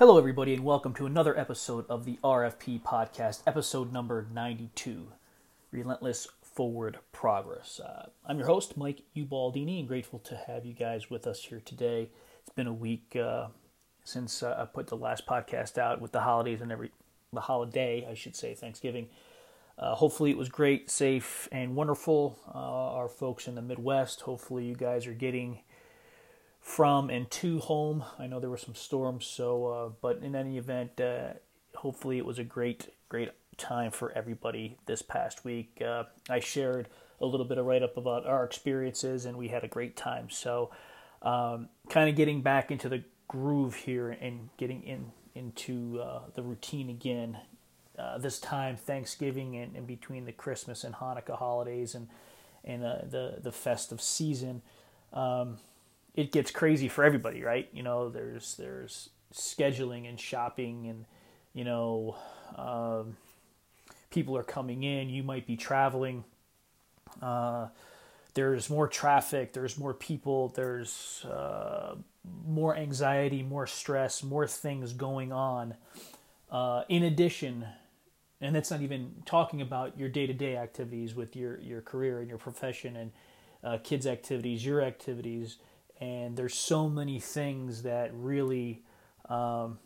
Hello, everybody, and welcome to another episode of the RFP podcast, episode number 92 Relentless Forward Progress. Uh, I'm your host, Mike Ubaldini, and grateful to have you guys with us here today. It's been a week uh, since uh, I put the last podcast out with the holidays and every the holiday, I should say, Thanksgiving. Uh, hopefully, it was great, safe, and wonderful. Uh, our folks in the Midwest, hopefully, you guys are getting from and to home. I know there were some storms, so uh, but in any event, uh, hopefully it was a great great time for everybody this past week. Uh, I shared a little bit of write up about our experiences, and we had a great time. So, um, kind of getting back into the groove here and getting in into uh, the routine again. Uh, this time, Thanksgiving and, and, between the Christmas and Hanukkah holidays and and uh, the the festive season. Um, it gets crazy for everybody, right? You know, there's there's scheduling and shopping, and you know, um, people are coming in. You might be traveling. Uh, there's more traffic. There's more people. There's uh, more anxiety, more stress, more things going on. Uh, in addition, and that's not even talking about your day-to-day activities with your your career and your profession and uh, kids' activities, your activities and there's so many things that really um,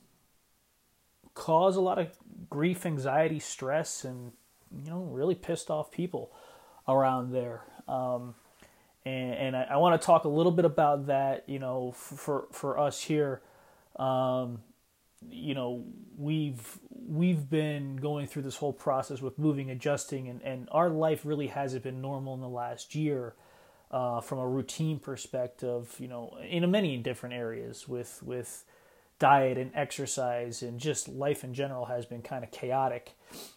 cause a lot of grief, anxiety, stress, and you know really pissed off people around there. Um, and, and I, I want to talk a little bit about that. You know, for for us here, um, you know, we've we've been going through this whole process with moving, adjusting, and, and our life really hasn't been normal in the last year uh, from a routine perspective, you know, in many different areas with with diet and exercise and just life in general has been kind of chaotic,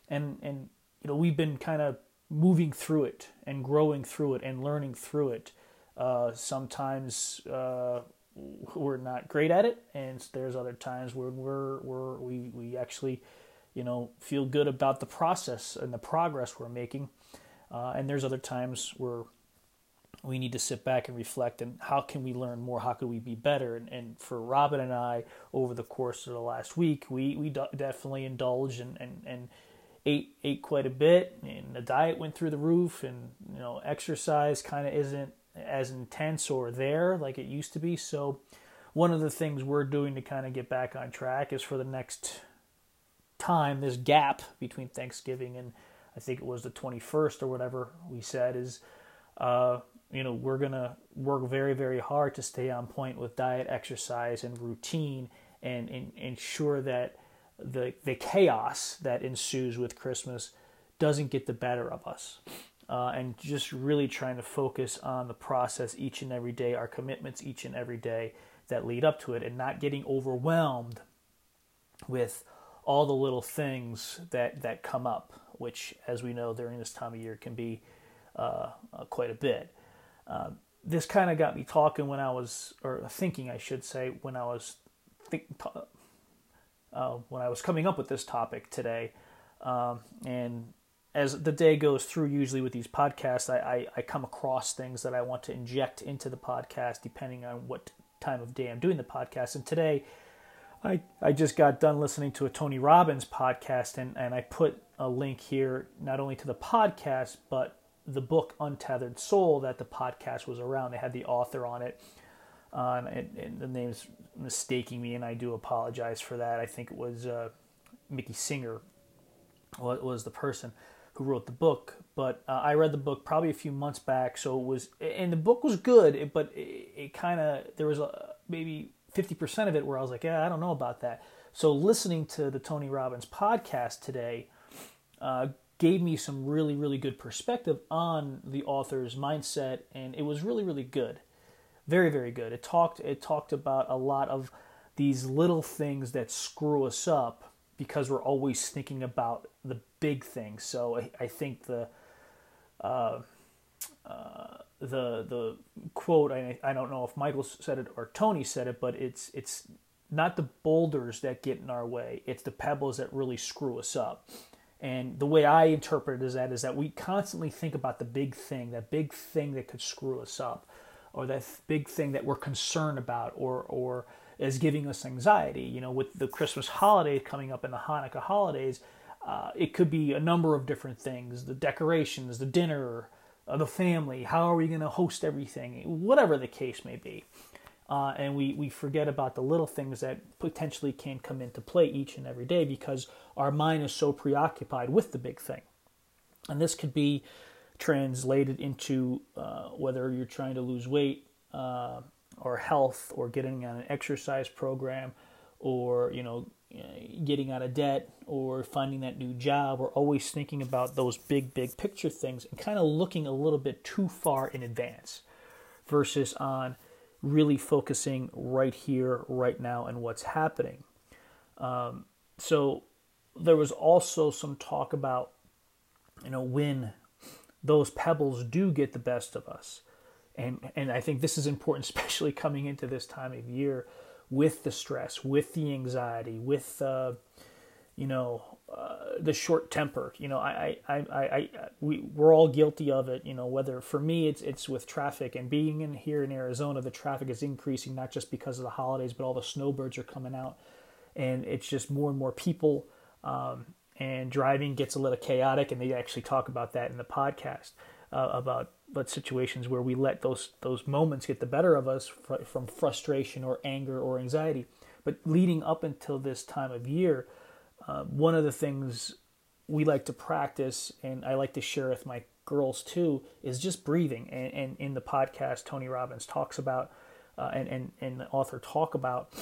and and you know we've been kind of moving through it and growing through it and learning through it. Uh, sometimes uh, we're not great at it, and there's other times where we're, we're we we actually, you know, feel good about the process and the progress we're making. Uh, and there's other times where we need to sit back and reflect and how can we learn more? How could we be better? And, and for robin and i over the course of the last week we, we definitely indulged and, and, and ate ate quite a bit. And the diet went through the roof and you know exercise kind of isn't as intense or there like it used to be. So one of the things we're doing to kind of get back on track is for the next time this gap between thanksgiving and i think it was the 21st or whatever we said is uh, you know, we're going to work very, very hard to stay on point with diet, exercise, and routine and, and ensure that the, the chaos that ensues with Christmas doesn't get the better of us. Uh, and just really trying to focus on the process each and every day, our commitments each and every day that lead up to it, and not getting overwhelmed with all the little things that, that come up, which, as we know, during this time of year can be uh, uh, quite a bit. Uh, this kind of got me talking when I was, or thinking, I should say, when I was think, uh, when I was coming up with this topic today. Um, and as the day goes through, usually with these podcasts, I, I, I, come across things that I want to inject into the podcast depending on what time of day I'm doing the podcast. And today, I, I just got done listening to a Tony Robbins podcast, and, and I put a link here not only to the podcast, but the book Untethered Soul that the podcast was around. They had the author on it. Uh, and, and, the name's mistaking me, and I do apologize for that. I think it was uh, Mickey Singer was the person who wrote the book. But uh, I read the book probably a few months back, so it was, and the book was good, but it, it kind of there was a, maybe fifty percent of it where I was like, yeah, I don't know about that. So listening to the Tony Robbins podcast today uh, gave me some really, really good perspective on the author's mindset, and it was really, really good. Very, very good. It talked it talked about a lot of these little things that screw us up because we're always thinking about the big things. So I, I think the uh, uh, the the quote I, I don't know if Michael said it or Tony said it, but it's it's not the boulders that get in our way; it's the pebbles that really screw us up. And the way I interpret it is that is that we constantly think about the big thing, that big thing that could screw us up, or that big thing that we're concerned about, or or is giving us anxiety. You know, with the Christmas holiday coming up and the Hanukkah holidays, uh, it could be a number of different things: the decorations, the dinner, uh, the family. How are we going to host everything? Whatever the case may be. Uh, and we, we forget about the little things that potentially can come into play each and every day because our mind is so preoccupied with the big thing. And this could be translated into uh, whether you're trying to lose weight uh, or health or getting on an exercise program or you know getting out of debt or finding that new job or always thinking about those big big picture things and kind of looking a little bit too far in advance versus on really focusing right here right now and what's happening. Um, so there was also some talk about you know when those pebbles do get the best of us. And and I think this is important, especially coming into this time of year, with the stress, with the anxiety, with uh, you know uh, the short temper. You know, I, I, I, I, we we're all guilty of it. You know, whether for me it's it's with traffic and being in here in Arizona, the traffic is increasing not just because of the holidays, but all the snowbirds are coming out, and it's just more and more people. Um, and driving gets a little chaotic, and they actually talk about that in the podcast uh, about but situations where we let those those moments get the better of us fr- from frustration or anger or anxiety. But leading up until this time of year, uh, one of the things we like to practice, and I like to share with my girls too, is just breathing. And, and in the podcast, Tony Robbins talks about, uh, and, and and the author talk about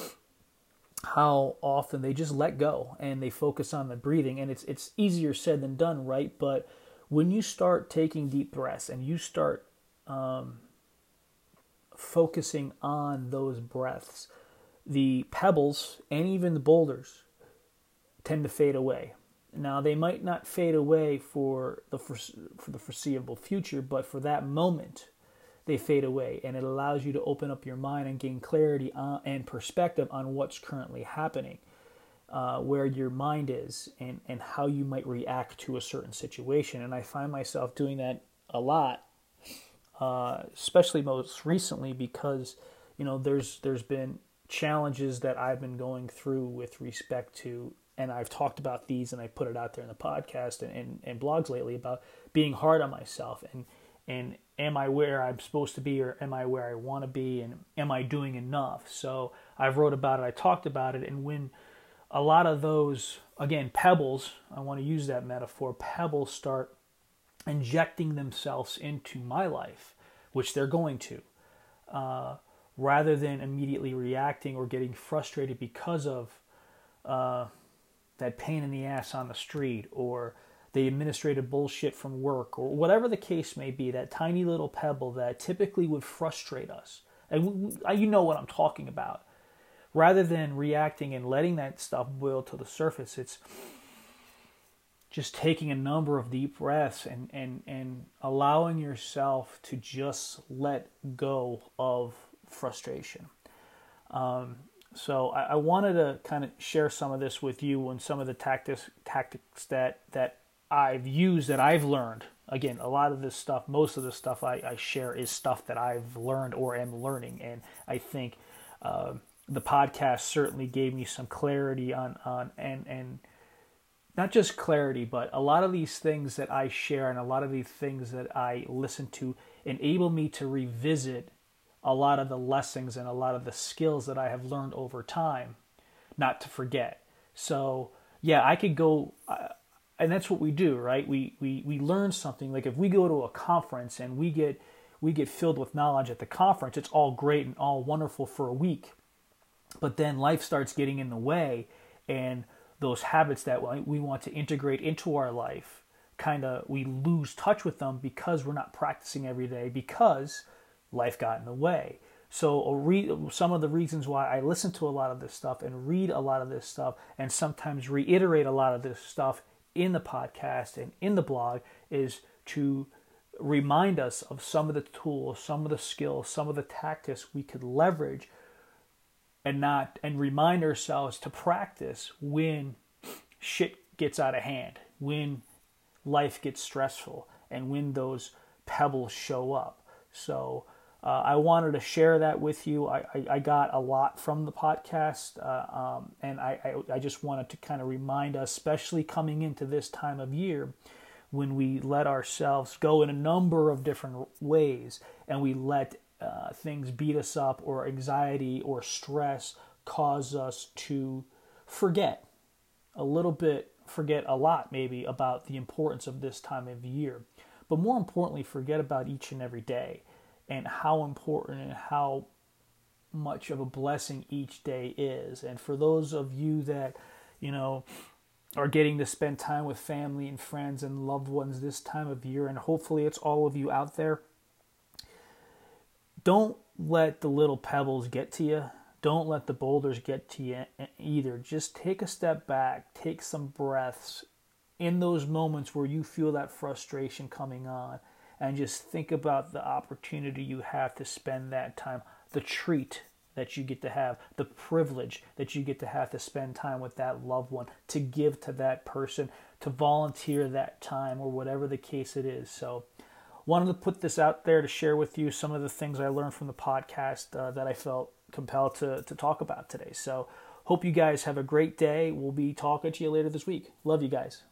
how often they just let go and they focus on the breathing. And it's it's easier said than done, right? But when you start taking deep breaths and you start um, focusing on those breaths, the pebbles and even the boulders tend to fade away. Now they might not fade away for the for, for the foreseeable future, but for that moment, they fade away, and it allows you to open up your mind and gain clarity on, and perspective on what's currently happening uh, where your mind is and, and how you might react to a certain situation. And I find myself doing that a lot, uh, especially most recently because you know there's there's been challenges that I've been going through with respect to and I've talked about these and I put it out there in the podcast and, and, and blogs lately about being hard on myself and and am I where I'm supposed to be or am I where I want to be and am I doing enough? So I've wrote about it, I talked about it, and when a lot of those, again, pebbles, I want to use that metaphor, pebbles start injecting themselves into my life, which they're going to, uh, rather than immediately reacting or getting frustrated because of uh, that pain in the ass on the street or the administrative bullshit from work or whatever the case may be, that tiny little pebble that typically would frustrate us. And you know what I'm talking about rather than reacting and letting that stuff boil to the surface, it's just taking a number of deep breaths and, and, and allowing yourself to just let go of frustration. Um, so I, I, wanted to kind of share some of this with you and some of the tactics tactics that that I've used that I've learned. Again, a lot of this stuff, most of the stuff I, I share is stuff that I've learned or am learning, and I think uh, the podcast certainly gave me some clarity on on and and not just clarity, but a lot of these things that I share and a lot of these things that I listen to enable me to revisit a lot of the lessons and a lot of the skills that I have learned over time, not to forget. So yeah, I could go, uh, and that's what we do, right? We we we learn something. Like if we go to a conference and we get we get filled with knowledge at the conference, it's all great and all wonderful for a week but then life starts getting in the way and those habits that we want to integrate into our life kind of we lose touch with them because we're not practicing every day because life got in the way so re- some of the reasons why i listen to a lot of this stuff and read a lot of this stuff and sometimes reiterate a lot of this stuff in the podcast and in the blog is to remind us of some of the tools some of the skills some of the tactics we could leverage and not and remind ourselves to practice when shit gets out of hand, when life gets stressful, and when those pebbles show up. So uh, I wanted to share that with you. I, I, I got a lot from the podcast, uh, um, and I, I, I just wanted to kind of remind us, especially coming into this time of year, when we let ourselves go in a number of different ways and we let uh, things beat us up or anxiety or stress cause us to forget a little bit, forget a lot maybe about the importance of this time of year. But more importantly, forget about each and every day and how important and how much of a blessing each day is. And for those of you that, you know, are getting to spend time with family and friends and loved ones this time of year, and hopefully it's all of you out there, don't let the little pebbles get to you. Don't let the boulders get to you either. Just take a step back, take some breaths in those moments where you feel that frustration coming on and just think about the opportunity you have to spend that time, the treat that you get to have, the privilege that you get to have to spend time with that loved one, to give to that person, to volunteer that time, or whatever the case it is. So, wanted to put this out there to share with you some of the things I learned from the podcast uh, that I felt compelled to, to talk about today. So, hope you guys have a great day. We'll be talking to you later this week. Love you guys.